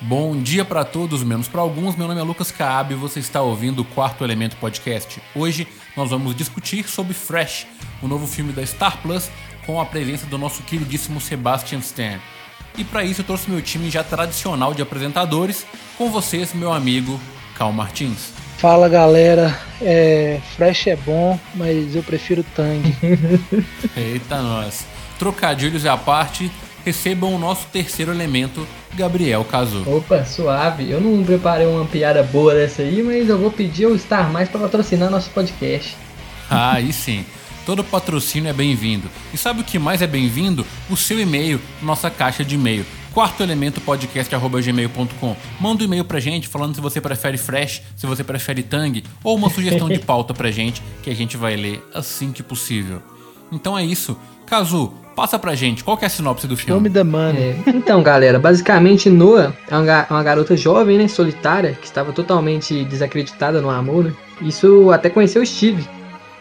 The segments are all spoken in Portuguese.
Bom dia para todos, menos para alguns. Meu nome é Lucas Caab e você está ouvindo o Quarto Elemento Podcast. Hoje nós vamos discutir sobre Fresh, o novo filme da Star Plus, com a presença do nosso queridíssimo Sebastian Stan. E para isso eu trouxe meu time já tradicional de apresentadores, com vocês, meu amigo Cal Martins. Fala galera, é, Fresh é bom, mas eu prefiro Tang. Eita nós. Trocadilhos à parte, recebam o nosso terceiro elemento, Gabriel Cazu. Opa, suave. Eu não preparei uma piada boa dessa aí, mas eu vou pedir o Star Mais para patrocinar nosso podcast. Ah, aí sim. Todo patrocínio é bem-vindo. E sabe o que mais é bem-vindo? O seu e-mail, nossa caixa de e-mail. Quarto elemento podcast@gmail.com. Manda um e-mail pra gente falando se você prefere fresh, se você prefere tang ou uma sugestão de pauta pra gente que a gente vai ler assim que possível. Então é isso. Cazu, Passa pra gente, qual que é a sinopse do filme? Nome da Money. É, então, galera, basicamente Noah é uma, uma, garota jovem, né, solitária, que estava totalmente desacreditada no amor, né? Isso até conheceu Steve,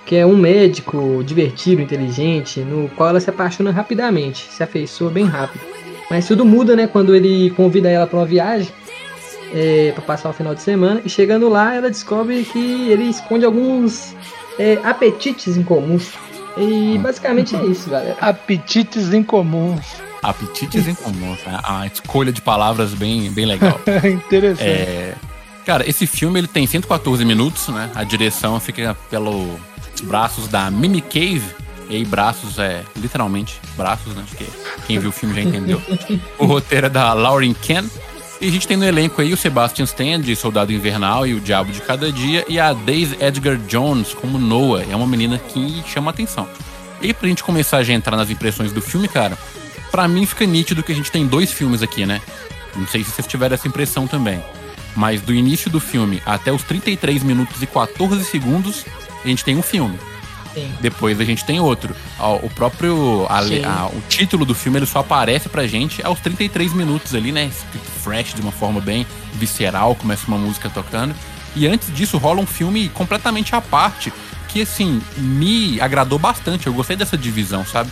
que é um médico divertido, inteligente, no qual ela se apaixona rapidamente, se afeiçoa bem rápido. Mas tudo muda, né, quando ele convida ela para uma viagem, é, para passar o final de semana, e chegando lá ela descobre que ele esconde alguns é, apetites incomuns e basicamente é isso, galera. Apetites incomuns. Apetites incomuns, né? A escolha de palavras bem, bem legal. Interessante. É... Cara, esse filme ele tem 114 minutos, né? A direção fica pelos braços da Mimi Cave. E aí, braços é literalmente braços, né? Acho que quem viu o filme já entendeu. o roteiro é da Lauren Ken. E a gente tem no elenco aí o Sebastian Stan, de Soldado Invernal e o Diabo de Cada Dia, e a Daisy Edgar Jones como Noah. É uma menina que chama atenção. E pra gente começar a entrar nas impressões do filme, cara, para mim fica nítido que a gente tem dois filmes aqui, né? Não sei se vocês tiveram essa impressão também. Mas do início do filme até os 33 minutos e 14 segundos, a gente tem um filme. Sim. Depois a gente tem outro. O próprio. A, a, o título do filme ele só aparece pra gente aos 33 minutos ali, né? Fresh de uma forma bem visceral, começa uma música tocando. E antes disso rola um filme completamente à parte, que assim, me agradou bastante. Eu gostei dessa divisão, sabe?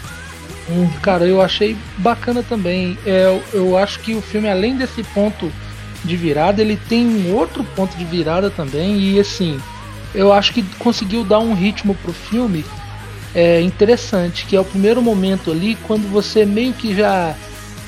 Hum, cara, eu achei bacana também. É, eu, eu acho que o filme, além desse ponto de virada, ele tem um outro ponto de virada também. E assim, eu acho que conseguiu dar um ritmo pro filme é, interessante, que é o primeiro momento ali quando você meio que já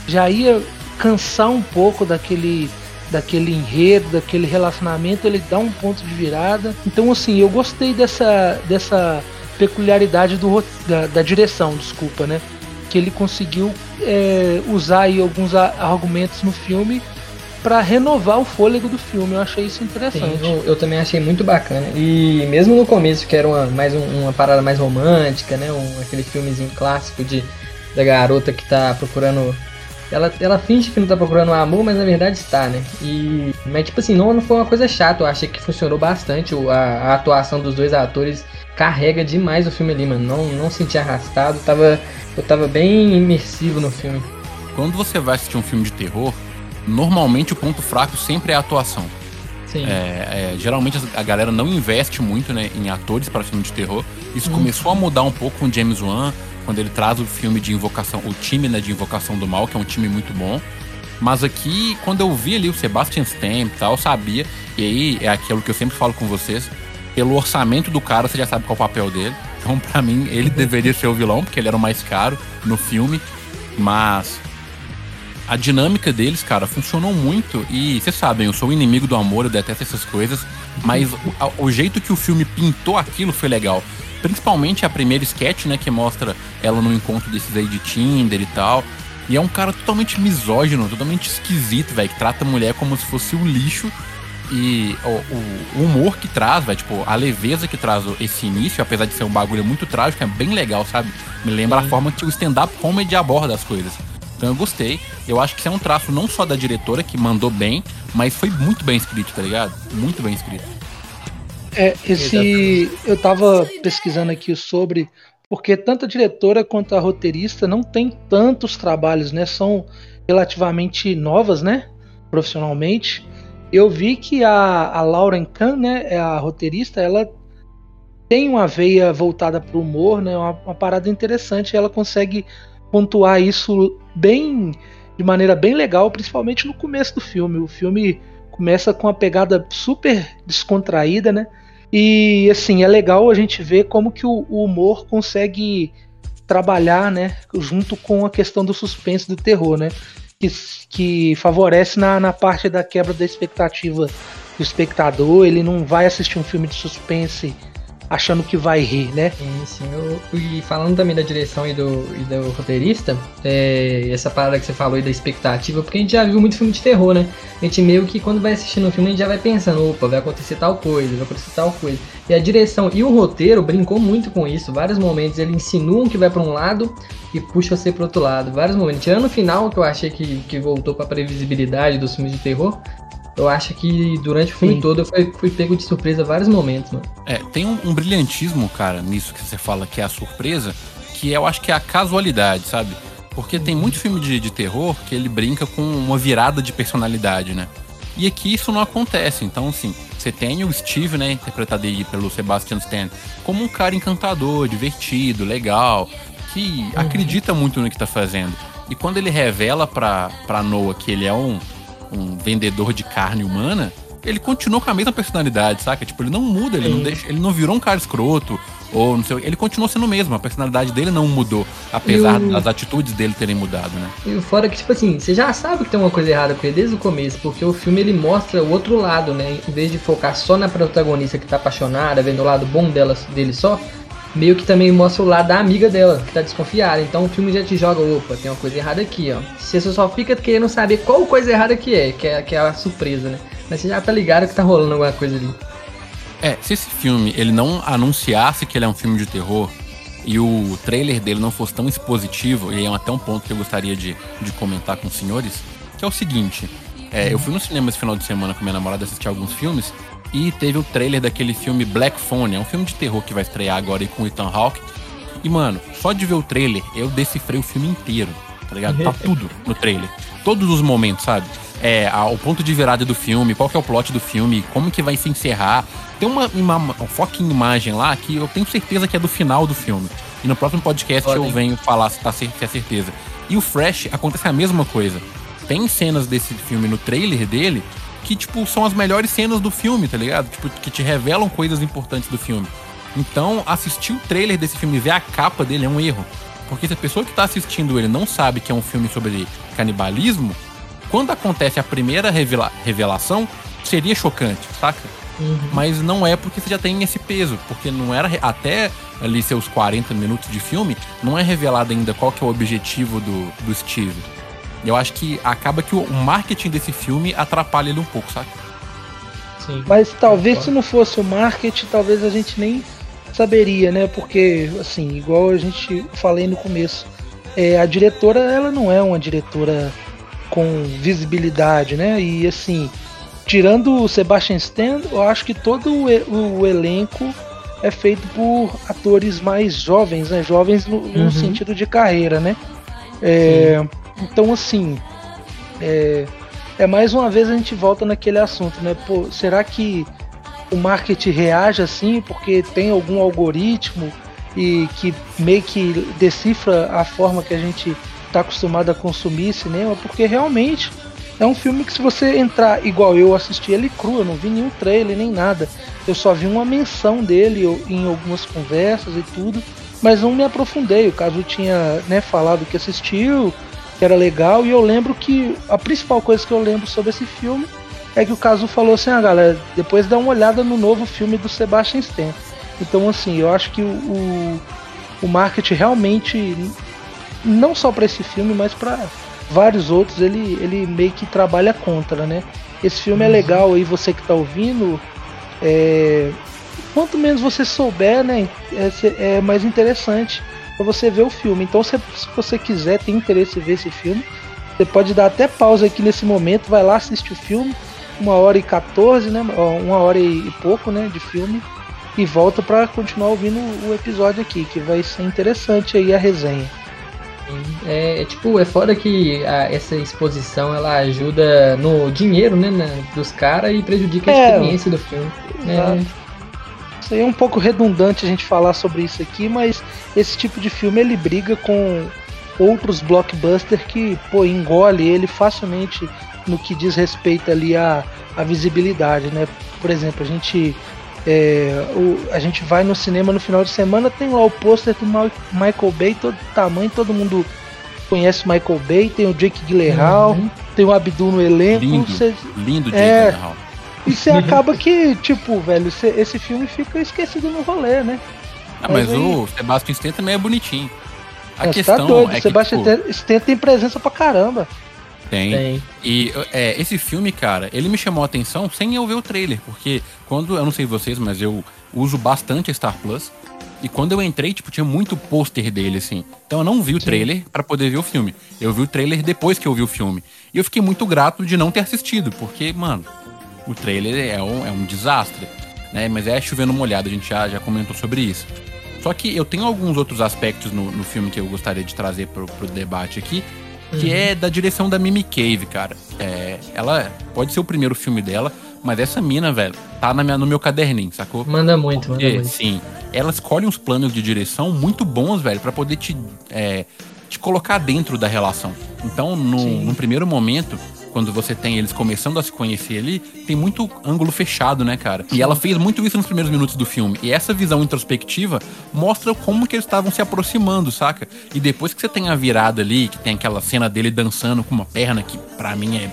já ia cansar um pouco daquele daquele enredo, daquele relacionamento, ele dá um ponto de virada. Então assim, eu gostei dessa dessa peculiaridade do da, da direção, desculpa, né? Que ele conseguiu é, usar aí alguns argumentos no filme para renovar o fôlego do filme. Eu achei isso interessante. Sim, eu, eu, também achei muito bacana. E mesmo no começo, que era uma, mais um, uma parada mais romântica, né? Um, aquele filmezinho clássico de, da garota que tá procurando. Ela, ela finge que não tá procurando amor, mas na verdade está, né? E, mas tipo assim, não, não foi uma coisa chata. Eu achei que funcionou bastante. A, a atuação dos dois atores carrega demais o filme ali, mano. Não, não senti arrastado. Tava, eu tava bem imersivo no filme. Quando você vai assistir um filme de terror, normalmente o ponto fraco sempre é a atuação. É, é, geralmente a galera não investe muito né, em atores para filme de terror. Isso uhum. começou a mudar um pouco com James Wan, quando ele traz o filme de invocação, o time né, de invocação do mal, que é um time muito bom. Mas aqui, quando eu vi ali o Sebastian Stan e tal, eu sabia, e aí é aquilo que eu sempre falo com vocês, pelo orçamento do cara, você já sabe qual é o papel dele. Então, para mim, ele deveria ser o vilão, porque ele era o mais caro no filme. Mas a dinâmica deles, cara, funcionou muito. E vocês sabem, eu sou o inimigo do amor, eu detesto essas coisas. Mas o, o, jeito que o filme pintou aquilo foi legal. Principalmente a primeira sketch, né? Que mostra ela no encontro desses aí de Tinder e tal. E é um cara totalmente misógino, totalmente esquisito, velho. Que trata a mulher como se fosse um lixo. E o, o, o humor que traz, velho, tipo, a leveza que traz esse início, apesar de ser um bagulho muito trágico, é bem legal, sabe? Me lembra Sim. a forma que o stand-up comedy aborda as coisas. Então eu gostei. Eu acho que isso é um traço não só da diretora, que mandou bem, mas foi muito bem escrito, tá ligado? Muito bem escrito. É, esse. Eu tava pesquisando aqui sobre. Porque tanto a diretora quanto a roteirista não tem tantos trabalhos, né? São relativamente novas, né? Profissionalmente. Eu vi que a, a Lauren Kahn, né? É a roteirista, ela tem uma veia voltada para o humor, né? Uma, uma parada interessante. Ela consegue pontuar isso bem de maneira bem legal, principalmente no começo do filme. O filme começa com uma pegada super descontraída, né? E assim, é legal a gente ver como que o, o humor consegue trabalhar, né, junto com a questão do suspense do terror, né? Que, que favorece na, na parte da quebra da expectativa do espectador. Ele não vai assistir um filme de suspense achando que vai rir, né? Sim, sim. Eu, e falando também da direção e do, e do roteirista, é, essa parada que você falou aí da expectativa, porque a gente já viu muito filme de terror, né? A gente meio que quando vai assistindo um filme, a gente já vai pensando, opa, vai acontecer tal coisa, vai acontecer tal coisa. E a direção e o roteiro brincou muito com isso. Vários momentos ele insinua que vai para um lado e puxa você para outro lado. Vários momentos. Tirando no final, que eu achei que, que voltou para previsibilidade dos filmes de terror, eu acho que durante o filme Sim. todo eu fui, fui, pego de surpresa vários momentos, mano. É, tem um, um, brilhantismo, cara, nisso que você fala que é a surpresa, que eu acho que é a casualidade, sabe? Porque tem muito filme de, de terror que ele brinca com uma virada de personalidade, né? E aqui isso não acontece. Então, assim, você tem o Steve, né, interpretado aí pelo Sebastian Stan, como um cara encantador, divertido, legal, que uhum. acredita muito no que tá fazendo. E quando ele revela pra, pra Noah que ele é um, um vendedor de carne humana, ele continua com a mesma personalidade, saca? Tipo, ele não muda, ele não deixa, ele não virou um cara escroto ou não sei, ele continuou sendo o mesmo, a personalidade dele não mudou, apesar o... das atitudes dele terem mudado, né? E fora que tipo assim, você já sabe que tem uma coisa errada com ele desde o começo, porque o filme ele mostra o outro lado, né? Em vez de focar só na protagonista que tá apaixonada, vendo o lado bom dela dele só, meio que também mostra o lado da amiga dela, que tá desconfiada. Então o filme já te joga, opa, tem uma coisa errada aqui, ó. Você só fica querendo saber qual coisa errada que é, que é, é a surpresa, né? Mas você já tá ligado que tá rolando alguma coisa ali. É, se esse filme ele não anunciasse que ele é um filme de terror e o trailer dele não fosse tão expositivo, e é até um ponto que eu gostaria de, de comentar com os senhores, que é o seguinte. É, eu fui no cinema esse final de semana com minha namorada assistir alguns filmes e teve o trailer daquele filme Black Phone, é um filme de terror que vai estrear agora aí com o Ethan Hawke. E, mano, só de ver o trailer, eu decifrei o filme inteiro, tá ligado? Tá tudo no trailer. Todos os momentos, sabe? É, a, o ponto de virada do filme, qual que é o plot do filme, como que vai se encerrar. Tem uma, uma, uma fucking imagem lá que eu tenho certeza que é do final do filme. E no próximo podcast eu venho falar se, tá, se é certeza. E o Fresh acontece a mesma coisa. Tem cenas desse filme no trailer dele que, tipo, são as melhores cenas do filme, tá ligado? Tipo, que te revelam coisas importantes do filme. Então, assistir o trailer desse filme e ver a capa dele é um erro. Porque se a pessoa que tá assistindo ele não sabe que é um filme sobre canibalismo, quando acontece a primeira revela revelação, seria chocante, saca? Uhum. Mas não é porque você já tem esse peso, porque não era até ali seus 40 minutos de filme, não é revelado ainda qual que é o objetivo do, do Steve. Eu acho que acaba que o marketing desse filme atrapalha ele um pouco, sabe? Sim. Mas talvez se não fosse o marketing, talvez a gente nem saberia, né? Porque, assim, igual a gente falei no começo, é, a diretora, ela não é uma diretora com visibilidade, né? E, assim, tirando o Sebastian Stan, eu acho que todo o, o elenco é feito por atores mais jovens, né? Jovens no, no uhum. sentido de carreira, né? É, então, assim, é, é, mais uma vez a gente volta naquele assunto, né? Pô, será que o marketing reage assim porque tem algum algoritmo e que meio que decifra a forma que a gente está acostumado a consumir cinema? Porque realmente é um filme que se você entrar igual eu assisti ele cru, eu não vi nenhum trailer nem nada. Eu só vi uma menção dele em algumas conversas e tudo, mas não me aprofundei. O caso tinha né, falado que assistiu, que era legal, e eu lembro que a principal coisa que eu lembro sobre esse filme é que o Cazu falou assim, ah galera, depois dá uma olhada no novo filme do Sebastian Stan. Então assim, eu acho que o, o, o marketing realmente, não só para esse filme, mas para vários outros, ele, ele meio que trabalha contra, né? Esse filme é uhum. é legal aí, você que tá ouvindo, é, quanto menos você souber, né, é, é mais interessante para você ver o filme. Então, se, se você quiser, tem interesse em ver esse filme, você pode dar até pausa aqui nesse momento, vai lá assistir o filme, uma hora e 14, né? Uma hora e pouco, né? De filme. E volta para continuar ouvindo o episódio aqui, que vai ser interessante aí a resenha. É, é tipo, é fora que a, essa exposição ela ajuda no dinheiro, né, na, dos caras e prejudica a é, experiência do filme. Exato. É, isso aí é um pouco redundante a gente falar sobre isso aqui, mas esse tipo de filme ele briga com outros blockbusters que, pô, engole ele facilmente no que diz respeito ali à, à visibilidade, né? Por exemplo, a gente é, o, a gente vai no cinema no final de semana, tem lá o pôster do Michael Bay, todo tamanho, todo mundo conhece o Michael Bay, tem o Jake Gyllenhaal, uhum. tem o Abdul no elenco. Lindo, cê, lindo Jake é, Gyllenhaal. E você acaba que, tipo, velho, cê, esse filme fica esquecido no rolê, né? Ah, mas, mas aí... o Sebastian Stan também é bonitinho. A Mas questão tá doido, é Sebastian que, tipo, tem presença pra caramba. Tem. tem. E é, esse filme, cara, ele me chamou a atenção sem eu ver o trailer, porque quando, eu não sei vocês, mas eu uso bastante a Star Plus. E quando eu entrei, tipo, tinha muito pôster dele, assim. Então eu não vi o Sim. trailer para poder ver o filme. Eu vi o trailer depois que eu vi o filme. E eu fiquei muito grato de não ter assistido, porque, mano, o trailer é um, é um desastre. Né? Mas é chovendo molhado, a gente já, já comentou sobre isso. Só que eu tenho alguns outros aspectos no, no filme que eu gostaria de trazer pro, pro debate aqui, que uhum. é da direção da Mimi Cave, cara. É, ela pode ser o primeiro filme dela, mas essa mina, velho, tá na minha, no meu caderninho, sacou? Manda muito, Porque, manda muito. Sim. Ela escolhe uns planos de direção muito bons, velho, para poder te, é, te colocar dentro da relação. Então, no, no primeiro momento, quando você tem eles começando a se conhecer ali, tem muito ângulo fechado, né, cara? E ela fez muito isso nos primeiros minutos do filme. E essa visão introspectiva mostra como que eles estavam se aproximando, saca? E depois que você tem a virada ali, que tem aquela cena dele dançando com uma perna que para mim é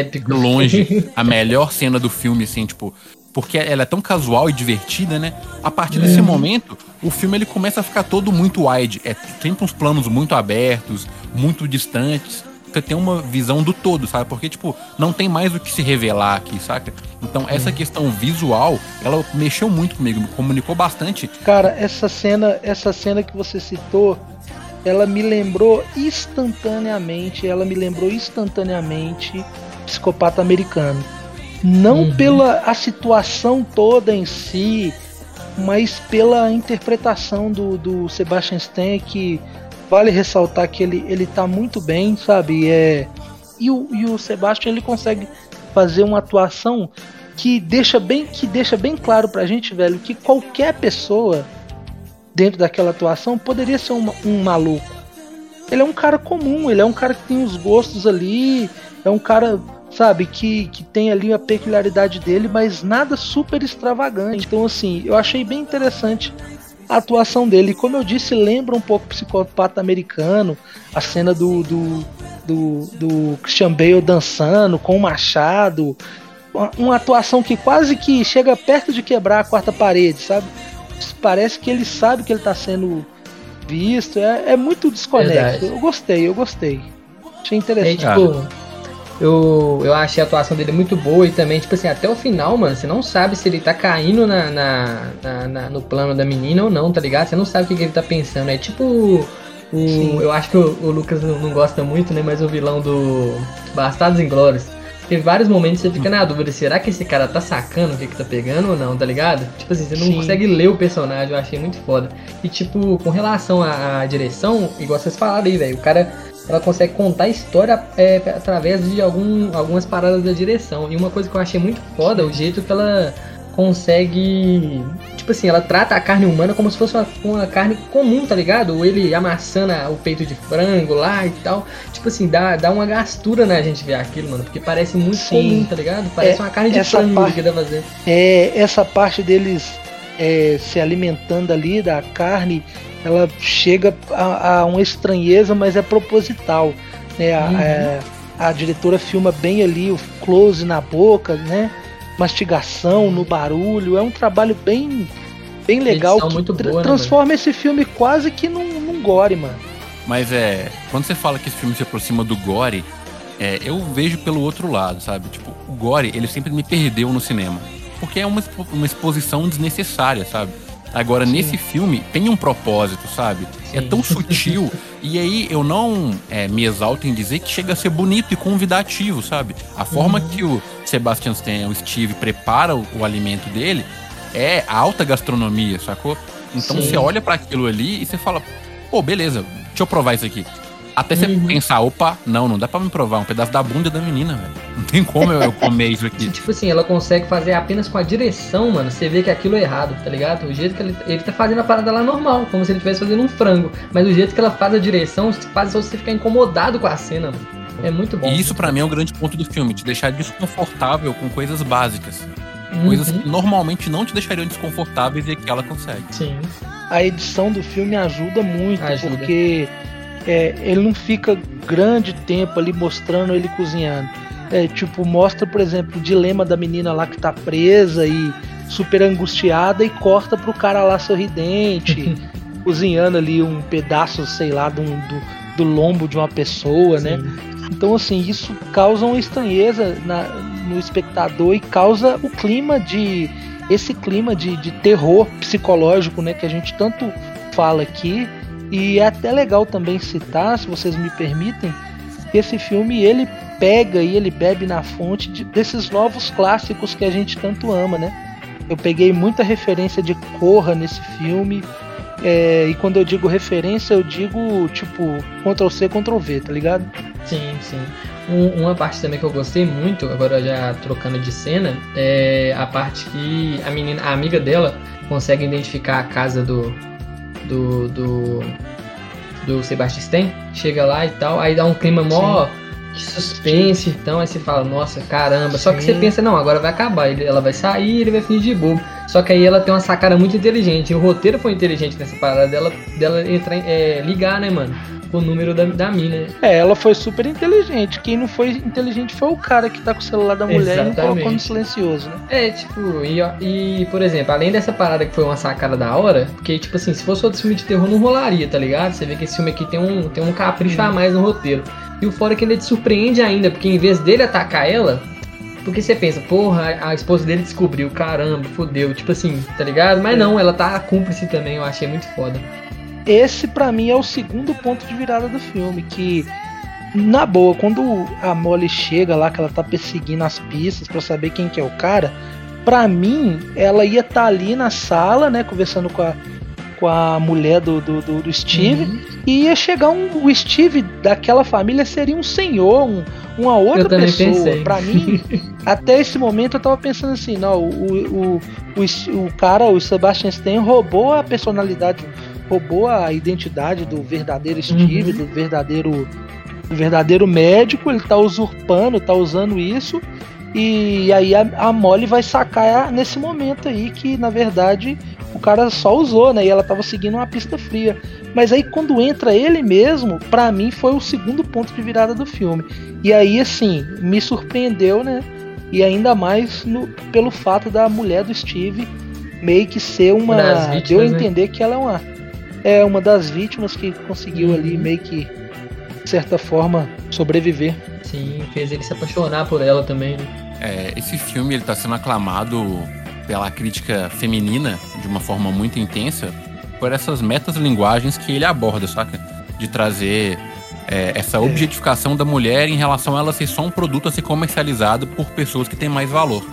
épico. Longe a melhor cena do filme, assim, tipo, porque ela é tão casual e divertida, né? A partir desse uhum. momento, o filme ele começa a ficar todo muito wide. É sempre uns planos muito abertos, muito distantes você tem uma visão do todo, sabe? Porque, tipo, não tem mais o que se revelar aqui, saca? Então, essa questão visual, ela mexeu muito comigo, me comunicou bastante. Cara, essa cena, essa cena que você citou, ela me lembrou instantaneamente, ela me lembrou instantaneamente Psicopata Americano. Não uhum. pela a situação toda em si, mas pela interpretação do, do Sebastian Stan que vale ressaltar que ele, ele tá muito bem, sabe? É, e, o, e o Sebastian ele consegue fazer uma atuação que deixa bem que deixa bem claro pra gente, velho, que qualquer pessoa dentro daquela atuação poderia ser um, um maluco. Ele é um cara comum, ele é um cara que tem os gostos ali, é um cara, sabe, que, que tem ali a peculiaridade dele, mas nada super extravagante. Então, assim, eu achei bem interessante a atuação dele. Como eu disse, lembra um pouco o psicopata americano, a cena do, do, do, do Christian Bale dançando com o machado. Uma, uma, atuação que quase que chega perto de quebrar a quarta parede, sabe? Parece que ele sabe que ele está sendo visto. É, é muito desconexo. Verdade. Eu gostei, eu gostei. Achei interessante. É, tipo, eu, eu achei a atuação dele muito boa e também, tipo assim, até o final, mano, você não sabe se ele tá caindo na, na, na, na no plano da menina ou não, tá ligado? Você não sabe o que, que ele tá pensando. É tipo o, eu acho que o, o Lucas não, não, gosta muito, né? Mas o vilão do Bastardos Inglórios. Tem vários momentos que você fica na dúvida, será que esse cara tá sacando o que, que tá pegando ou não, tá ligado? Tipo assim, você não Sim. consegue ler o personagem, eu achei muito foda. E tipo, com relação à, à direção, igual vocês falaram aí, velho, o cara ela consegue contar a história é, através de algum, algumas paradas da direção. E uma coisa que eu achei muito foda, o jeito que ela consegue. Tipo assim, ela trata a carne humana como se fosse uma, uma carne comum, tá ligado? Ou ele amassando o peito de frango lá e tal. Tipo assim, dá, dá uma gastura na gente ver aquilo, mano. Porque parece muito Sim. comum, tá ligado? Parece é, uma carne de frango parte, que dá fazer. É, essa parte deles é, se alimentando ali da carne ela chega a, a uma estranheza, mas é proposital. Né? A, uhum. a, é, a, diretora filma bem ali o close na boca, né? Mastigação no barulho. É um trabalho bem, bem legal que muito boa, né, transforma né, esse filme quase que num, num gore, mano. Mas é. Quando você fala que esse filme se aproxima do gore, é, eu vejo pelo outro lado, sabe? Tipo, o gore, ele sempre me perdeu no cinema. Porque é uma, uma exposição desnecessária, sabe? Agora, Sim. nesse filme, tem um propósito, sabe? É Sim. É tão sutil. e aí, eu não é, me exalto em dizer que chega a ser bonito e convidativo, sabe? A forma uhum. que o Sebastian Stan, o Steve, prepara o, o, alimento dele é alta gastronomia, sacou? Então, Sim. você olha para aquilo ali e você fala, pô, beleza, deixa eu provar isso aqui. Até você uhum. pensar, opa, não, não dá pra me provar um pedaço da bunda da menina, velho. Não tem como eu, eu comer isso aqui. tipo assim, ela consegue fazer apenas com a direção, mano. Você vê que aquilo é errado, tá ligado? O jeito que ele, ele tá fazendo a parada lá normal, como se ele estivesse fazendo um frango. Mas o jeito que ela faz a direção faz você ficar incomodado com a cena, mano. É muito bom. E isso para mim é o grande ponto do filme, te deixar desconfortável com coisas básicas. Uhum. Coisas que normalmente não te deixariam desconfortáveis e que ela consegue. Sim. A edição do filme ajuda muito, ajuda. porque é, ele não fica grande tempo ali mostrando ele cozinhando. É, tipo, mostra, por exemplo, o dilema da menina lá que tá presa e super angustiada e corta pro cara lá sorridente, cozinhando ali um pedaço, sei lá, do, do, do lombo de uma pessoa, né? Sim. né? Então, assim, isso causa uma estranheza na, no espectador e causa o clima de. esse clima de, de terror psicológico, né? Que a gente tanto fala aqui e é até legal também citar, se vocês me permitem, que esse filme ele pega e ele bebe na fonte de, desses novos clássicos que a gente tanto ama, né? Eu peguei muita referência de Corra nesse filme. É, e quando eu digo referência, eu digo tipo Ctrl C, Ctrl V, tá ligado? Sim, sim. Um, uma parte também que eu gostei muito, agora já trocando de cena, é a parte que a menina, a amiga dela, consegue identificar a casa do, do, do, do Sebastian chega lá e tal, aí dá um clima mó de suspense, então aí você fala, nossa, caramba. Sim. Só que você pensa, não, agora vai acabar, ela vai sair, ele vai fingir de bobo. Só que aí ela tem uma sacada muito inteligente. O roteiro foi inteligente nessa parada dela, dela entrar, é, ligar, né, mano? O número da, da mina. É, ela foi super inteligente. Quem não foi inteligente foi o cara que tá com o celular da mulher Exatamente. e não colocou no silencioso, né? É, tipo, e, e, por exemplo, além dessa parada que foi uma sacada da hora, porque, tipo assim, se fosse outro filme de terror não rolaria, tá ligado? Você vê que esse filme aqui tem um, tem um capricho a mais no roteiro. E o fora é que ele te surpreende ainda, porque em vez dele atacar ela, porque você pensa, porra, a esposa dele descobriu, caramba, fodeu, tipo assim, tá ligado? Mas é. não, ela tá cúmplice também, eu achei muito foda esse para mim é o segundo ponto de virada do filme, que na boa, quando a Molly chega lá, que ela tá perseguindo as pistas para saber quem que é o cara, para mim ela ia estar tá ali na sala, né, conversando com a, com a mulher do, do, do, do Steve, uhum. e ia chegar um, o Steve daquela família seria um senhor, um, uma outra pessoa. Para mim, até esse momento eu tava pensando assim, não, o, o, o, o cara, o Sebastian Stan roubou a personalidade roubou a identidade do verdadeiro Steve, uhum. do verdadeiro do verdadeiro médico, ele tá usurpando, tá usando isso. E aí a, a Molly vai sacar nesse momento aí que na verdade o cara só usou, né? E ela tava seguindo uma pista fria. Mas aí quando entra ele mesmo, para mim foi o segundo ponto de virada do filme. E aí assim, me surpreendeu, né? E ainda mais no, pelo fato da mulher do Steve meio que ser uma. Vítimas, deu a né? entender né? que ela é uma é uma das vítimas que conseguiu ali uhum. meio que, de certa forma, sobreviver. Sim, fez ele se apaixonar por ela também, né? É, esse filme ele tá sendo aclamado pela crítica feminina de uma forma muito intensa por essas metas linguagens que ele aborda, saca? De trazer é, essa é. objetificação da mulher em relação a ela ser só um produto a ser comercializado por pessoas que têm mais valor.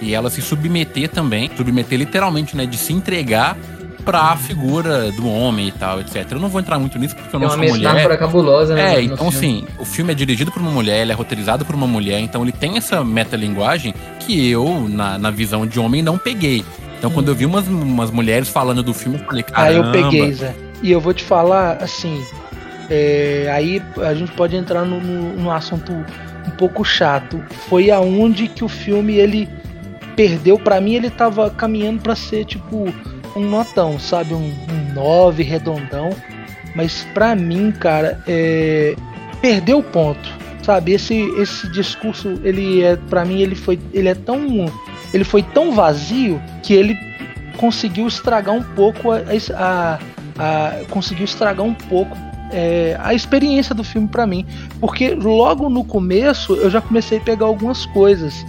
E ela se submeter também, submeter literalmente, né? De se entregar pra figura do homem e tal, etc. Eu não vou entrar muito nisso porque eu não é sou mulher. É cabulosa, né? É, então assim, o filme é dirigido por uma mulher, ele é roteirizado por uma mulher, então ele tem essa metalinguagem que eu, na, na visão de homem, não peguei. Então hum. quando eu vi umas, umas mulheres falando do filme, eu falei, cara. Ah, eu peguei, Zé. E eu vou te falar, assim, é, aí a gente pode entrar no, no, no assunto um pouco chato. Foi aonde que o filme ele perdeu, para mim ele tava caminhando para ser tipo um notão, sabe? Um, um 9 redondão. Mas pra mim, cara, é... perdeu o ponto. Sabe, esse, esse discurso, ele é, para mim, ele foi, ele é tão, ele foi tão vazio que ele conseguiu estragar um pouco a, a, a conseguiu estragar um pouco é, a experiência do filme para mim, porque logo no começo eu já comecei a pegar algumas coisas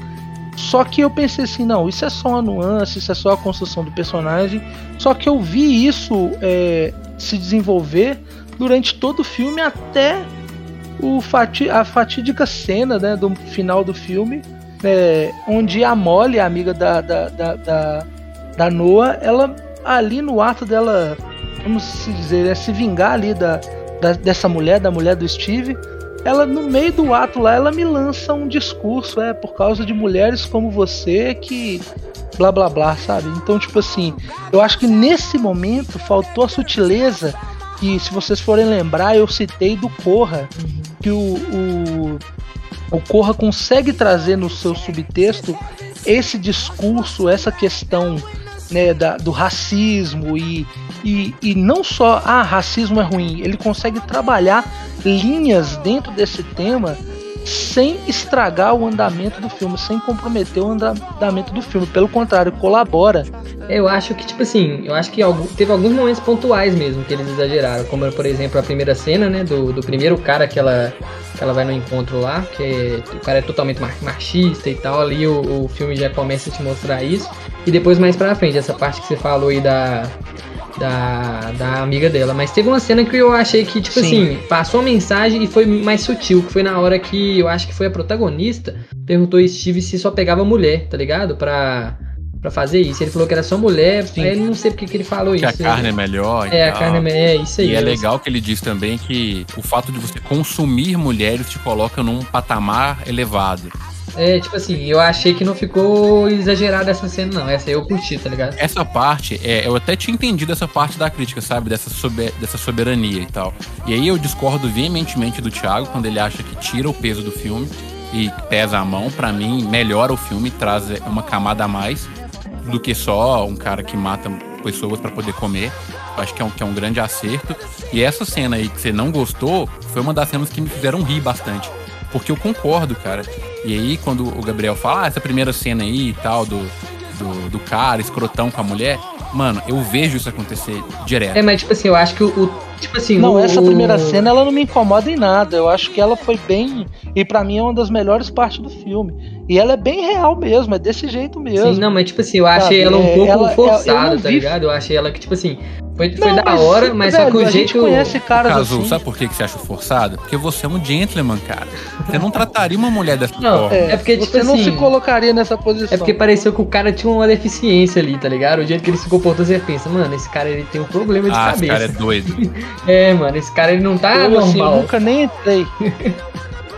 só que eu pensei assim, não, isso é só uma nuance, isso é só a construção do personagem. Só que eu vi isso é, se desenvolver durante todo o filme até o fati a fatídica cena né, do final do filme, é, onde a Molly, a amiga da, da, da, da, da Noah, ela ali no ato dela, vamos se dizer, é se vingar ali da, da, dessa mulher, da mulher do Steve, ela no meio do ato lá, ela me lança um discurso, é por causa de mulheres como você que blá blá blá, sabe? Então, tipo assim, eu acho que nesse momento faltou a sutileza que, se vocês forem lembrar, eu citei do Corra, que o, o, o Corra consegue trazer no seu subtexto esse discurso, essa questão né, da, do racismo e, e, e não só, ah, racismo é ruim, ele consegue trabalhar linhas dentro desse tema sem estragar o andamento do filme, sem comprometer o andamento do filme. Pelo contrário, colabora. Eu acho que, tipo assim, eu acho que teve alguns momentos pontuais mesmo que eles exageraram. Como, por exemplo, a primeira cena, né? Do, do primeiro cara que ela, que ela vai no encontro lá, que é, o cara é totalmente machista e tal. Ali o, o filme já começa a te mostrar isso. E depois mais pra frente, essa parte que você falou aí da da, da amiga dela. Mas teve uma cena que eu achei que, tipo Sim. assim, passou a mensagem e foi mais sutil, que foi na hora que eu acho que foi a protagonista, perguntou Steve se só pegava mulher, tá ligado? Pra, pra fazer isso. Ele falou que era só mulher, Sim. aí não sei porque que ele falou que isso. Que a carne é melhor. É, a carne é melhor, é isso aí. E é legal que ele diz também que o fato de você consumir mulheres te coloca num patamar elevado. É, tipo assim, eu achei que não ficou exagerada essa cena, não. Essa aí eu curti, tá ligado? Essa parte, é, eu até tinha entendido essa parte da crítica, sabe? Dessa, sober, dessa soberania e tal. E aí eu discordo veementemente do Thiago quando ele acha que tira o peso do filme e pesa a mão. para mim, melhora o filme, traz uma camada a mais do que só um cara que mata pessoas para poder comer. Acho que é, um, que é um grande acerto. E essa cena aí que você não gostou foi uma das cenas que me fizeram rir bastante. Porque eu concordo, cara. E aí, quando o Gabriel fala, ah, essa primeira cena aí e tal, do, do, do cara escrotão com a mulher, mano, eu vejo isso acontecer direto. É, mas tipo assim, eu acho que o. o tipo assim, não, o, essa primeira cena ela não me incomoda em nada. Eu acho que ela foi bem. E para mim é uma das melhores partes do filme. E ela é bem real mesmo, é desse jeito mesmo. Sim, não, mas tipo assim, eu achei ela um é, pouco ela, forçada, tá vi... ligado? Eu achei ela que, tipo assim, foi, foi da mas, hora, mas velho, só que o a jeito. Gente conhece caras Caso, assim. sabe por que você acha forçado? Porque você é um gentleman, cara. Você não trataria uma mulher dessa não, forma. É, é porque, tipo você assim, não se colocaria nessa posição. É porque pareceu que o cara tinha uma deficiência ali, tá ligado? O jeito que ele se comportou, você pensa, mano, esse cara ele tem um problema de ah, cabeça. Esse cara é doido. é, mano, esse cara ele não tá eu, normal. Assim, eu nunca nem entrei.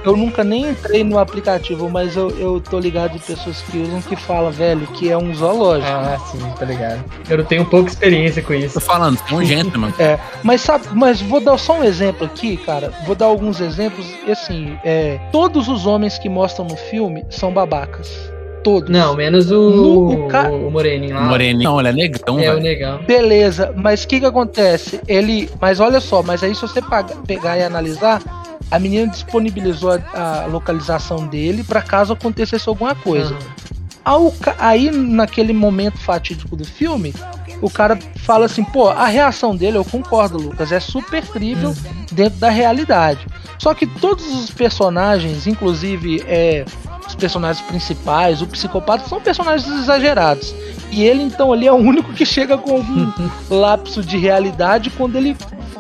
Eu nunca nem entrei no aplicativo, mas eu, eu tô ligado de pessoas que usam que fala, velho, que é um zoológico. Ah, sim, tá ligado. Eu não tenho pouca experiência com isso. Tô falando, é um gentleman. É, mas sabe, mas vou dar só um exemplo aqui, cara. Vou dar alguns exemplos. E assim, é, todos os homens que mostram no filme são babacas. Todos. Não, menos o, no, o, ca... o Moreninho lá. O Moreninho, não, ele é negão, É, velho. o negão. Beleza, mas o que que acontece? Ele. Mas olha só, mas aí se você pegar e analisar, a menina disponibilizou a, a localização dele para caso acontecesse alguma coisa. Ao, aí, naquele momento fatídico do filme, o cara fala assim: pô, a reação dele, eu concordo, Lucas, é super crível uhum. dentro da realidade. Só que todos os personagens, inclusive é, os personagens principais, o psicopata, são personagens exagerados. E ele, então, ali é o único que chega com algum lapso de realidade quando ele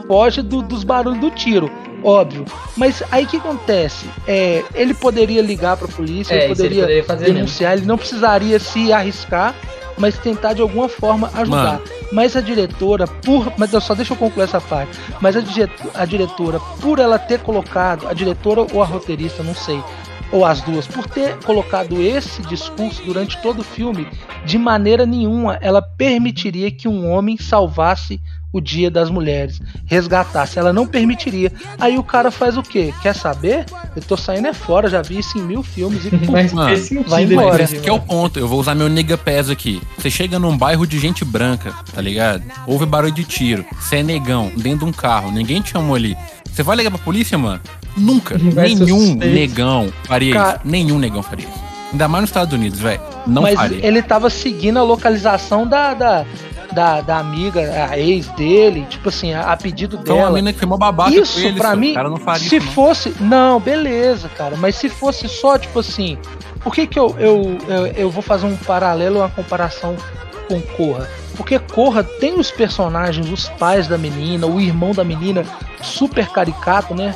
foge do, dos barulhos do tiro óbvio. Mas aí o que acontece? É, ele poderia ligar para a polícia, é, ele poderia, ele poderia denunciar, mesmo. ele não precisaria se arriscar, mas tentar de alguma forma ajudar. Mano. Mas a diretora, por. Mas só deixa eu concluir essa parte. Mas a, a diretora, por ela ter colocado, a diretora ou a roteirista, não sei, ou as duas, por ter colocado esse discurso durante todo o filme, de maneira nenhuma ela permitiria que um homem salvasse o Dia das Mulheres, resgatasse, ela não permitiria. Aí o cara faz o quê? Quer saber? Eu tô saindo é fora, já vi isso em mil filmes e pum, mas, mano, vai embora. Esse que é o ponto. Eu vou usar meu nigga pés aqui. Você chega num bairro de gente branca, tá ligado? Houve barulho de tiro. Você é negão, dentro de um carro, ninguém te chamou ali. Você vai ligar pra polícia, mano? Nunca. Nenhum negão faria cara... isso. Nenhum negão faria isso. Ainda mais nos Estados Unidos, velho. Não Mas faria. ele tava seguindo a localização da, da, da, da amiga, a ex dele, tipo assim, a, a pedido dela. Foi uma mina que foi uma babaca isso, com ele, pra mim, cara não faria se isso, não. fosse, não, beleza, cara, mas se fosse só, tipo assim, por que que eu, eu, eu, eu vou fazer um paralelo, uma comparação com Corra? Porque Corra tem os personagens, os pais da menina, o irmão da menina, super caricato, né?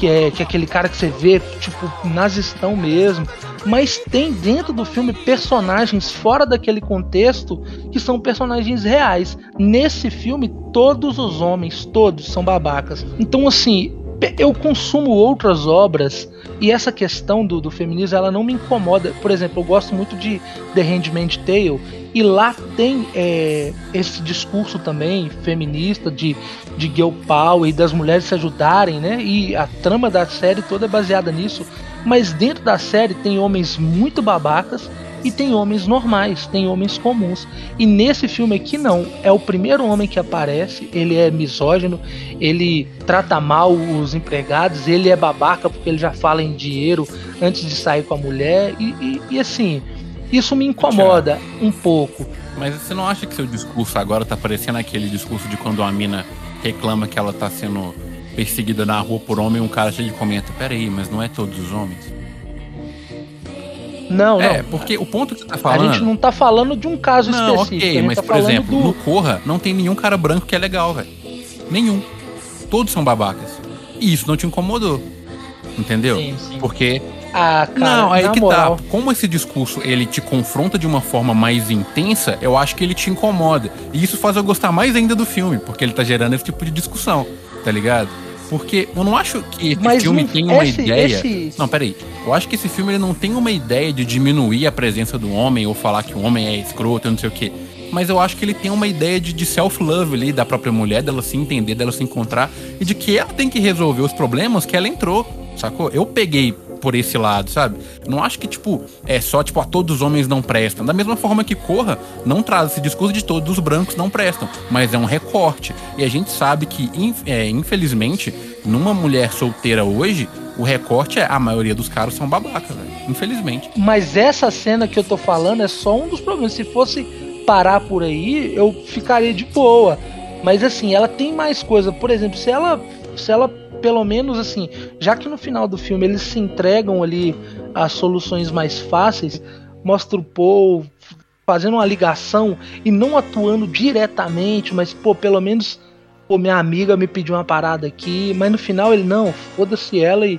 Que é, que é aquele cara que você vê, tipo, nazistão mesmo. Mas tem dentro do filme personagens fora daquele contexto que são personagens reais. Nesse filme, todos os homens, todos são babacas. Então, assim, eu consumo outras obras e essa questão do, do feminismo ela não me incomoda. Por exemplo, eu gosto muito de The Handmaid's Tale e lá tem é, esse discurso também feminista de, de girl power e das mulheres se ajudarem, né? E a trama da série toda é baseada nisso. Mas dentro da série tem homens muito babacas e tem homens normais, tem homens comuns. E nesse filme aqui não, é o primeiro homem que aparece, ele é misógino, ele trata mal os empregados, ele é babaca porque ele já fala em dinheiro antes de sair com a mulher e, e, e assim, isso me incomoda um pouco. Mas você não acha que seu discurso agora tá parecendo aquele discurso de quando a mina reclama que ela tá sendo perseguida na rua por homem e um cara chega e comenta, peraí, mas não é todos os homens? Não, é, não. porque o ponto que você tá falando. A gente não tá falando de um caso não, específico. Ok, mas tá por exemplo, do... no Corra não tem nenhum cara branco que é legal, velho. Nenhum. Todos são babacas. E isso não te incomodou. Entendeu? Sim, sim. Porque. Ah, cara, não, aí que tá. moral. tá. Como esse discurso ele te confronta de uma forma mais intensa, eu acho que ele te incomoda. E isso faz eu gostar mais ainda do filme, porque ele tá gerando esse tipo de discussão, tá ligado? Porque eu não acho que esse Mas filme tem uma esse, ideia. Esse... Não, peraí. Eu acho que esse filme ele não tem uma ideia de diminuir a presença do homem ou falar que o homem é escroto, não sei o quê. Mas eu acho que ele tem uma ideia de, de self-love ali da própria mulher, dela se entender, dela se encontrar e de que ela tem que resolver os problemas que ela entrou, sacou? Eu peguei por esse lado, sabe? Não acho que, tipo, é só, tipo, a todos os homens não prestam. Da mesma forma que Corra não traz esse discurso de todos os brancos não prestam, mas é um recorte. E a gente sabe que, é, infelizmente, numa mulher solteira hoje, o recorte é a maioria dos caras são babacas. Infelizmente. Mas essa cena que eu tô falando é só um dos problemas. Se fosse parar por aí, eu ficaria de boa. Mas assim, ela tem mais coisa. Por exemplo, se ela se ela pelo menos assim, já que no final do filme eles se entregam ali as soluções mais fáceis, mostra o Paul fazendo uma ligação e não atuando diretamente, mas pô, pelo menos pô, minha amiga me pediu uma parada aqui, mas no final ele não, foda-se ela e,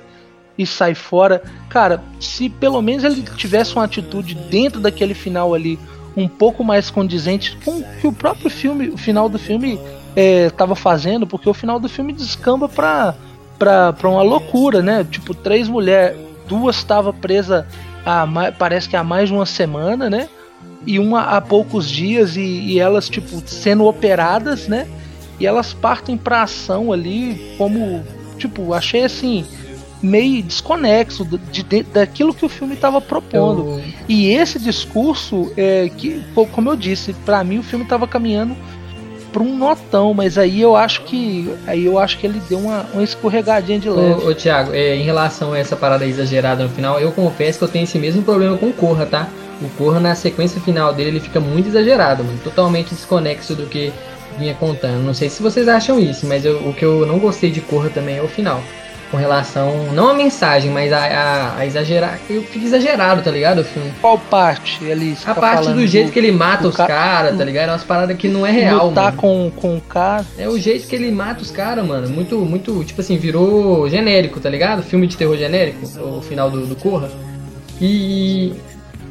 e sai fora. Cara, se pelo menos ele tivesse uma atitude dentro daquele final ali um pouco mais condizente com o que o próprio filme, o final do filme estava é, fazendo, porque o final do filme descamba pra pra, pra uma loucura, né? Tipo, três mulheres, duas estavam presas há parece que há mais de uma semana, né? E uma há poucos dias e, e elas, tipo, sendo operadas, né? E elas partem pra ação ali como, tipo, achei assim, meio desconexo de, de, daquilo que o filme estava propondo. Eu... E esse discurso, é, que, como eu disse, para mim o filme estava caminhando para um notão, mas aí eu acho que aí eu acho que ele deu uma, uma escorregadinha de leve. Ô, ô Thiago, é, em relação a essa parada exagerada no final, eu confesso que eu tenho esse mesmo problema com o Corra, tá? O Corra na sequência final dele ele fica muito exagerado, mano, totalmente desconexo do que vinha contando. Não sei se vocês acham isso, mas eu, o que eu não gostei de Corra também é o final com relação, não a mensagem, mas a, a, a exagerar, eu fico exagerado, tá ligado, o filme. Qual parte ali? A tá parte do jeito do, que ele mata os caras, tá ligado? É umas paradas que não é real, Lutar mano. com, com o cara. É o jeito que ele mata os caras, mano, muito, muito, tipo assim, virou genérico, tá ligado? Filme de terror genérico, o final do, do Corra. E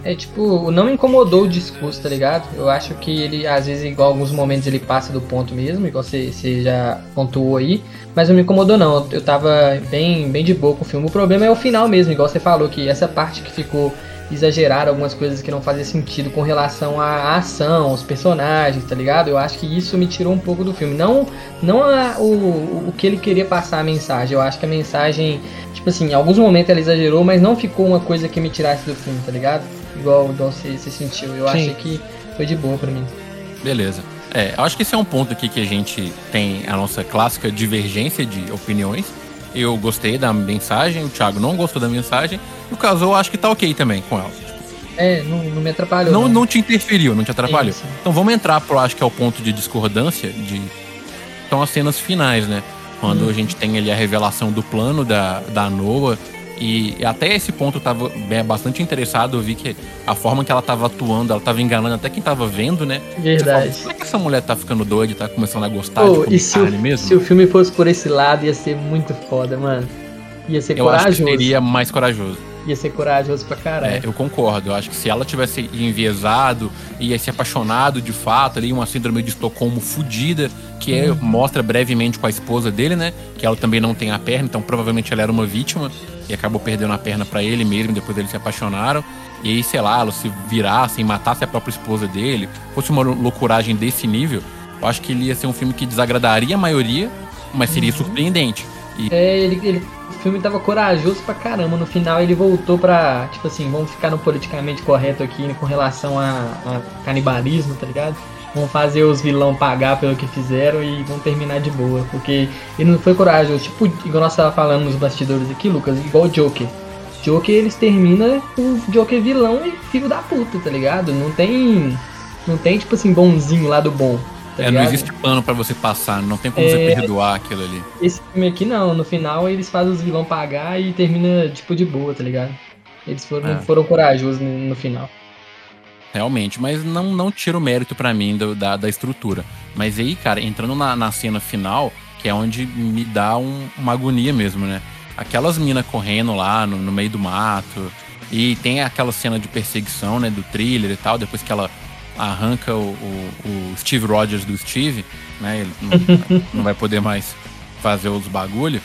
é tipo, não incomodou o discurso, tá ligado? Eu acho que ele, às vezes, igual alguns momentos ele passa do ponto mesmo, igual você já pontuou aí, mas não me incomodou não. Eu tava bem, bem de boa com o filme. O problema é o final mesmo, igual você falou, que essa parte que ficou exagerada, algumas coisas que não fazem sentido com relação à ação, aos personagens, tá ligado? Eu acho que isso me tirou um pouco do filme. Não, não a, o, o que ele queria passar a mensagem. Eu acho que a mensagem, tipo assim, em alguns momentos ela exagerou, mas não ficou uma coisa que me tirasse do filme, tá ligado? igual, igual você, você sentiu. Eu Sim. achei que foi de boa para mim. Beleza. É, eu acho que esse é um ponto aqui que a gente tem a nossa clássica divergência de opiniões. Eu gostei da mensagem, o Thiago não gostou da mensagem, e o Casou acho que tá ok também com ela. É, não, não me atrapalhou. Não, não, não te interferiu, não te atrapalhou. Sim, sim. Então vamos entrar pro, acho que é o ponto de discordância de. São as cenas finais, né? Quando hum. a gente tem ali a revelação do plano da, da Noah e até esse ponto eu tava bastante interessado, eu vi que a forma que ela tava atuando, ela tava enganando até quem tava vendo, né? Verdade. Fala, Será que essa mulher tá ficando doida tá começando a gostar oh, de comer se carne o, mesmo? Se o filme fosse por esse lado, ia ser muito foda, mano. Ia ser eu corajoso. acho que seria mais corajoso. Ia ser corajoso pra caralho. É, eu concordo. Eu acho que se ela tivesse enviesado e se apaixonado de fato, ali, uma síndrome de Estocolmo fudida, que é, mostra brevemente com a esposa dele, né? Que ela também não tem a perna, então provavelmente ela era uma vítima e acabou perdendo a perna para ele mesmo, depois eles se apaixonaram. E aí, sei lá, ela se virasse e matasse a própria esposa dele, fosse uma loucuragem desse nível, eu acho que ele ia ser um filme que desagradaria a maioria, mas seria surpreendente. E É, ele, ele- o filme tava corajoso pra caramba. No final ele voltou pra, tipo assim, vamos ficar no politicamente correto aqui com relação a, a canibalismo, tá ligado? Vão fazer os vilão pagar pelo que fizeram e vão terminar de boa. Porque ele não foi corajoso. Tipo, igual nós tava falando nos bastidores aqui, Lucas, igual o Joker. Joker eles terminam com o Joker vilão e filho da puta, tá ligado? Não tem. Não tem, tipo assim, bonzinho lá do bom. Tá é, não existe pano pra você passar, não tem como É. você perdoar aquilo ali. Esse filme aqui não, no final eles fazem os vilão pagar e termina tipo de boa, tá ligado? Eles foram, É. foram corajosos no, no final. Realmente, mas não, não tira o mérito pra mim do- da, da estrutura. Mas aí, cara, entrando na, na cena final, que é onde me dá um- uma agonia mesmo, né? Aquelas minas correndo lá no, no meio do mato. E tem aquela cena de perseguição, né? Do thriller e tal. Depois que ela arranca o, o- o Steve Rogers do Steve, né? Ele não, não vai poder mais fazer os bagulho.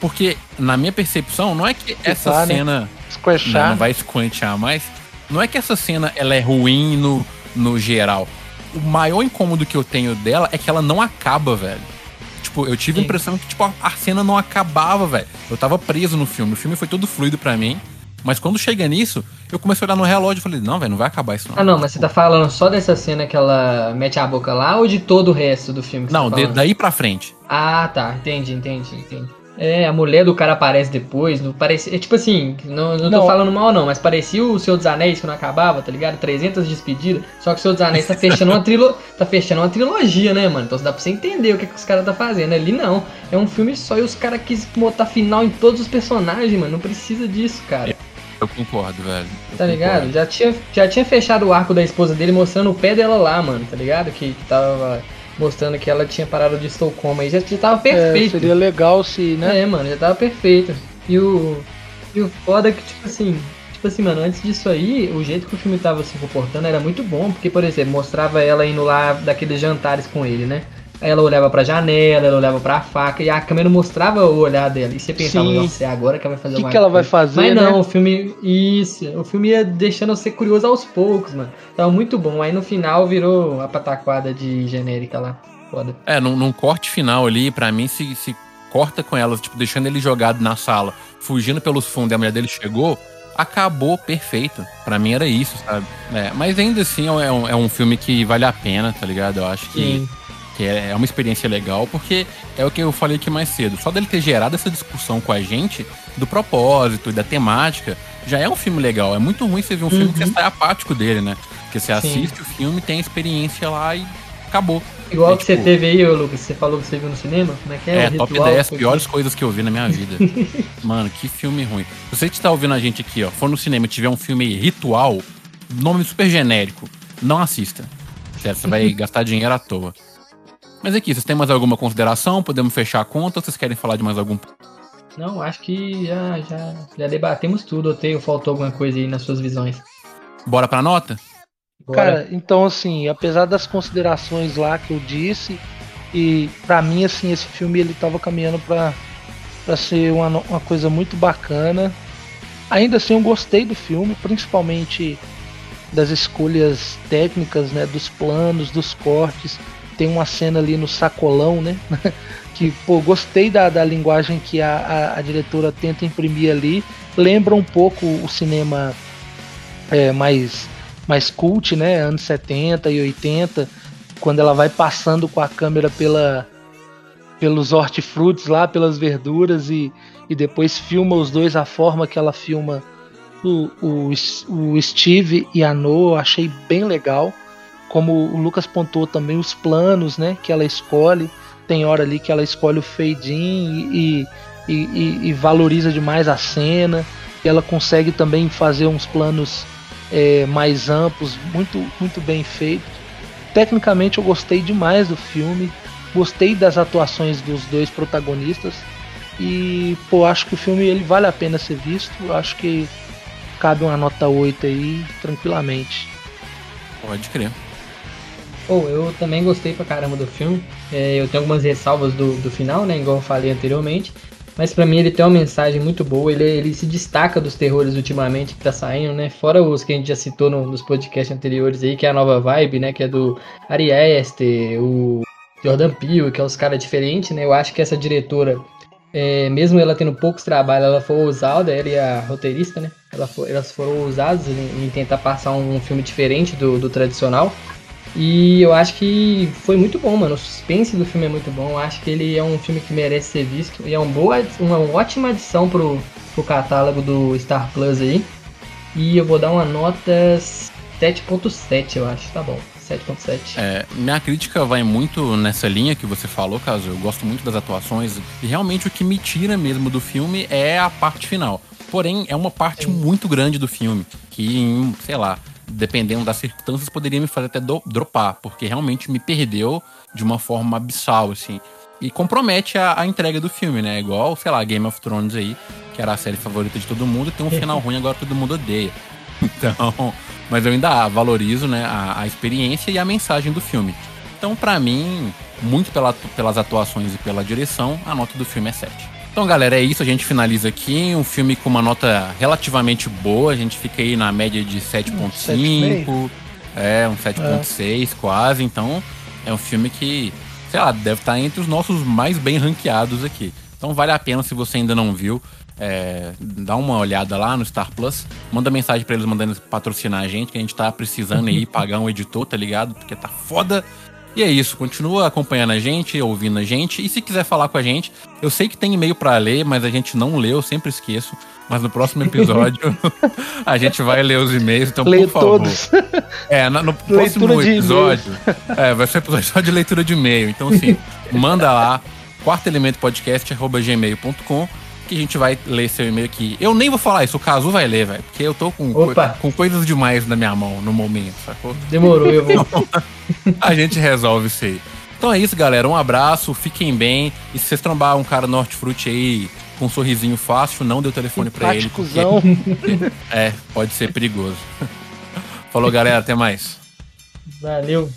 Porque, na minha percepção, não é que essa vá, né? cena não, Squashar. não vai esquantear mais. Não é que essa cena ela é ruim no, no geral. O maior incômodo que eu tenho dela é que ela não acaba, velho. Tipo, eu tive a Sim. impressão que tipo, a- a cena não acabava, velho. Eu tava preso no filme. O filme foi todo fluido pra mim. Mas quando chega nisso, eu comecei a olhar no relógio e falei, não, velho, não vai acabar isso não. Ah não, mas você tá falando só dessa cena que ela mete a boca lá ou de todo o resto do filme? que Não, você tá de- daí pra frente. Ah, tá, entendi, entendi, entendi. É, a mulher do cara aparece depois, não parece, é tipo assim, não, não tô Não. falando mal não, mas parecia o Senhor dos Anéis que não acabava, tá ligado? 300 despedidas, só que o Senhor dos Anéis tá fechando uma trilo, tá fechando uma trilogia, né, mano? Então dá pra você entender o que, que os caras tá fazendo. Ali não, é um filme só e os caras quis botar final em todos os personagens, mano, não precisa disso, cara. Eu concordo, velho. Eu Tá ligado? concordo. Já tinha, já tinha fechado o arco da esposa dele mostrando o pé dela lá, mano, tá ligado? Que, que tava mostrando que ela tinha parado de Estocolmo aí, já, já tava É, perfeito. seria legal se, né? É, mano, já tava perfeito. E o. E o foda é que, tipo assim. Tipo assim, mano, antes disso aí, o jeito que o filme tava se comportando era muito bom, porque, por exemplo, mostrava ela indo lá daqueles jantares com ele, né? Aí ela olhava pra janela, ela olhava pra faca, e a câmera mostrava o olhar dela. E você pensava, Sim. nossa, é agora que ela vai fazer O que, que ela vai coisa. fazer, Mas né? não, o filme. Isso, o filme ia deixando você curioso aos poucos, mano. Tava muito bom. Aí no final virou a pataquada de genérica lá. Foda. É, num, num corte final ali, pra mim, se, se corta com elas, tipo, deixando ele jogado na sala, fugindo pelos fundos e a mulher dele chegou, acabou perfeito. Pra mim era isso, sabe? É, mas ainda assim é um, é um filme que vale a pena, tá ligado? Eu acho que, Sim. Que é, é uma experiência legal, porque é o que eu falei aqui mais cedo. Só dele ter gerado essa discussão com a gente do propósito e da temática, já é um filme legal. É muito ruim você ver um filme que você Uhum. sai apático dele, né? Porque você Sim. assiste o filme, tem a experiência lá e acabou. Igual É, que você tipo- teve aí, Lucas, você falou que você viu no cinema? Como é que é? É, top Ritual? 10 piores coisas que eu vi na minha vida. Mano, que filme ruim. Se você que tá ouvindo a gente aqui, ó, for no cinema e tiver um filme ritual, nome super genérico, não assista. Sério, você vai gastar dinheiro à toa. Mas aqui, vocês têm mais alguma consideração? Podemos fechar a conta ou vocês querem falar de mais algum? Não, acho que já, já, já debatemos tudo. Ou faltou alguma coisa aí nas suas visões? Bora pra nota? Bora. Cara, então assim, apesar das considerações lá que eu disse, e pra mim assim, esse filme ele tava caminhando pra, pra ser uma, uma coisa muito bacana. Ainda assim eu gostei do filme, principalmente das escolhas técnicas, né, dos planos, dos cortes. Tem uma cena ali no sacolão, né? que, pô, gostei da, da linguagem que a, a, a diretora tenta imprimir ali. Lembra um pouco o cinema é, mais mais cult, né? Anos 70 e 80, quando ela vai passando com a câmera pela pelos hortifrutis lá, pelas verduras e, e depois filma os dois a forma que ela filma o, o, o Steve e a Noah, achei bem legal. Como o Lucas pontuou também os planos, né, que ela escolhe. Tem hora ali que ela escolhe o fade in e, e, e, e valoriza demais a cena. E ela consegue também fazer uns planos é, mais amplos, muito, muito bem feitos. Tecnicamente eu gostei demais do filme, gostei das atuações dos dois protagonistas. E, pô, acho que o filme ele vale a pena ser visto. Acho que cabe uma nota 8 aí, tranquilamente. Pode crer. Pô, eu também gostei pra caramba do filme. É, eu tenho algumas ressalvas do, do final, né? Igual eu falei anteriormente. Mas para mim ele tem uma mensagem muito boa. Ele, ele se destaca dos terrores ultimamente que tá saindo, né? Fora os que a gente já citou no, nos podcasts anteriores aí, que é a nova vibe, né? Que é do Ari Aster, o Jordan Peele, que é os caras diferentes, né? Eu acho que essa diretora, é, mesmo ela tendo poucos trabalhos, ela foi ousada, ela e a roteirista, né? Ela foi, elas foram ousadas em, em, tentar passar um, um filme diferente do, do tradicional. E eu acho que foi muito bom, mano. O suspense do filme é muito bom. Eu acho que ele é um filme que merece ser visto. E é uma, boa, uma ótima adição pro, pro catálogo do Star Plus aí. E eu vou dar uma nota 7.7, eu acho. Tá bom. 7.7. É, minha crítica vai muito nessa linha que você falou, caso eu gosto muito das atuações. E realmente o que me tira mesmo do filme é a parte final. Porém, é uma parte Sim. muito grande do filme. Que, sei lá, dependendo das circunstâncias, poderia me fazer até do, dropar, porque realmente me perdeu de uma forma abissal, assim. E compromete a, a, entrega do filme, né? Igual, sei lá, Game of Thrones aí, que era a série favorita de todo mundo, tem um final ruim, agora todo mundo odeia. Então, mas eu ainda valorizo, né, a, a experiência e a mensagem do filme. Então, para mim, muito pela, pelas atuações e pela direção, a nota do filme é 7. Então, galera, é isso. A gente finaliza aqui. Um filme com uma nota relativamente boa. A gente fica aí na média de 7,5. É, um 7,6 é. quase. Então, é um filme que, sei lá, deve estar entre os nossos mais bem ranqueados aqui. Então, vale a pena se você ainda não viu. É, dá uma olhada lá no Star Plus, manda mensagem para eles mandando patrocinar a gente, que a gente tá precisando aí pagar um editor, tá ligado? Porque tá foda e é isso, continua acompanhando a gente, ouvindo a gente. E se quiser falar com a gente, eu sei que tem e-mail para ler, mas a gente não lê, eu sempre esqueço. Mas no próximo episódio a gente vai ler os e-mails, então Lê por favor. Todos. É, no próximo episódio. É, vai ser episódio só de leitura de e-mail. Então, assim, manda lá, quartoelementopodcast.gmail.com que a gente vai ler seu e-mail aqui. Eu nem vou falar isso, o Cazu vai ler, velho. Porque eu tô com, co com coisas demais na minha mão no momento, sacou? Demorou, eu vou. a gente resolve isso aí. Então é isso, galera. Um abraço, fiquem bem. E se vocês trombar um cara Norte Fruit aí com um sorrisinho fácil, não dê o telefone pra ele. Porque... é, pode ser perigoso. Falou, galera. Até mais. Valeu.